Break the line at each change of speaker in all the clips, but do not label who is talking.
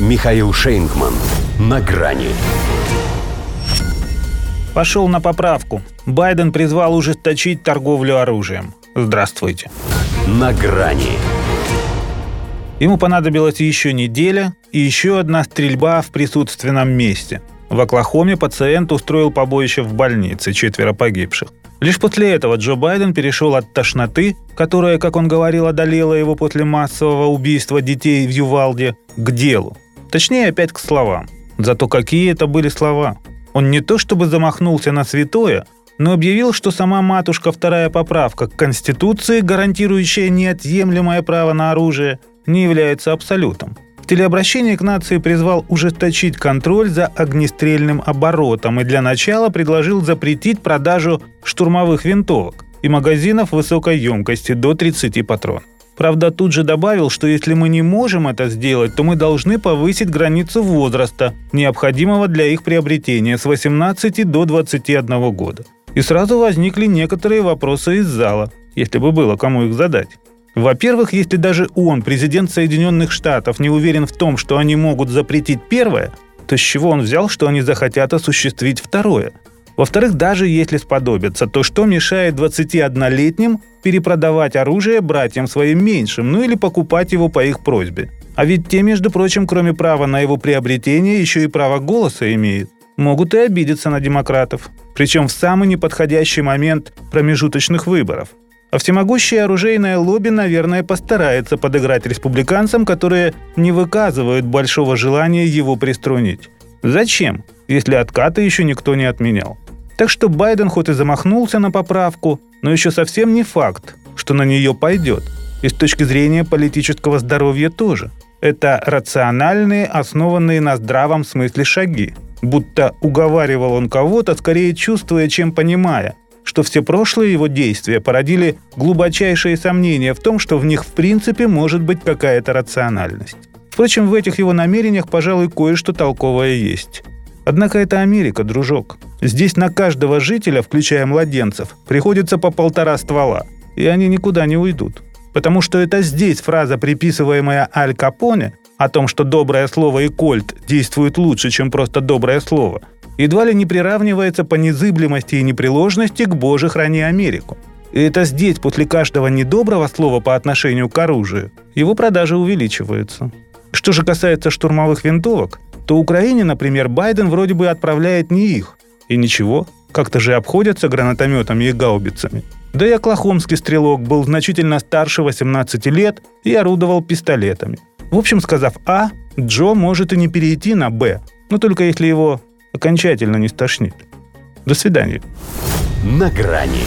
Михаил Шейнгман. На грани.
Пошел на поправку. Байден призвал ужесточить торговлю оружием. Здравствуйте.
На грани.
Ему понадобилась еще неделя и еще одна стрельба в присутственном месте. В Оклахоме пациент устроил побоище в больнице, четверо погибших. Лишь после этого Джо Байден перешел от тошноты, которая, как он говорил, одолела его после массового убийства детей в Ювалде, к делу. Точнее, опять к словам. Зато какие это были слова. Он не то чтобы замахнулся на святое, но объявил, что сама матушка вторая поправка к Конституции, гарантирующая неотъемлемое право на оружие, не является абсолютом. В телеобращении к нации призвал ужесточить контроль за огнестрельным оборотом и для начала предложил запретить продажу штурмовых винтовок и магазинов высокой емкости до 30 патронов. Правда, тут же добавил, что если мы не можем это сделать, то мы должны повысить границу возраста, необходимого для их приобретения с 18 до 21 года. И сразу возникли некоторые вопросы из зала, если бы было кому их задать. Во-первых, если даже он, президент Соединенных Штатов, не уверен в том, что они могут запретить первое, то с чего он взял, что они захотят осуществить второе? Во-вторых, даже если сподобятся, то что мешает 21-летним перепродавать оружие братьям своим меньшим, ну или покупать его по их просьбе? А ведь те, между прочим, кроме права на его приобретение, еще и право голоса имеют. Могут и обидеться на демократов. Причем в самый неподходящий момент промежуточных выборов – а всемогущее оружейное лобби, наверное, постарается подыграть республиканцам, которые не выказывают большого желания его приструнить. Зачем, если откаты еще никто не отменял? Так что Байден хоть и замахнулся на поправку, но еще совсем не факт, что на нее пойдет. И с точки зрения политического здоровья тоже. Это рациональные, основанные на здравом смысле шаги. Будто уговаривал он кого-то, скорее чувствуя, чем понимая – что все прошлые его действия породили глубочайшие сомнения в том, что в них в принципе может быть какая-то рациональность. Впрочем, в этих его намерениях, пожалуй, кое-что толковое есть. Однако это Америка, дружок. Здесь на каждого жителя, включая младенцев, приходится по полтора ствола, и они никуда не уйдут. Потому что это здесь фраза, приписываемая Аль Капоне, о том, что доброе слово и кольт действуют лучше, чем просто доброе слово – едва ли не приравнивается по незыблемости и непреложности к «Боже, храни Америку». И это здесь, после каждого недоброго слова по отношению к оружию, его продажи увеличиваются. Что же касается штурмовых винтовок, то Украине, например, Байден вроде бы отправляет не их. И ничего, как-то же обходятся гранатометами и гаубицами. Да и оклахомский стрелок был значительно старше 18 лет и орудовал пистолетами. В общем, сказав «А», Джо может и не перейти на «Б», но только если его окончательно не стошнит. До свидания.
На грани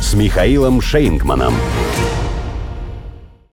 с Михаилом Шейнгманом.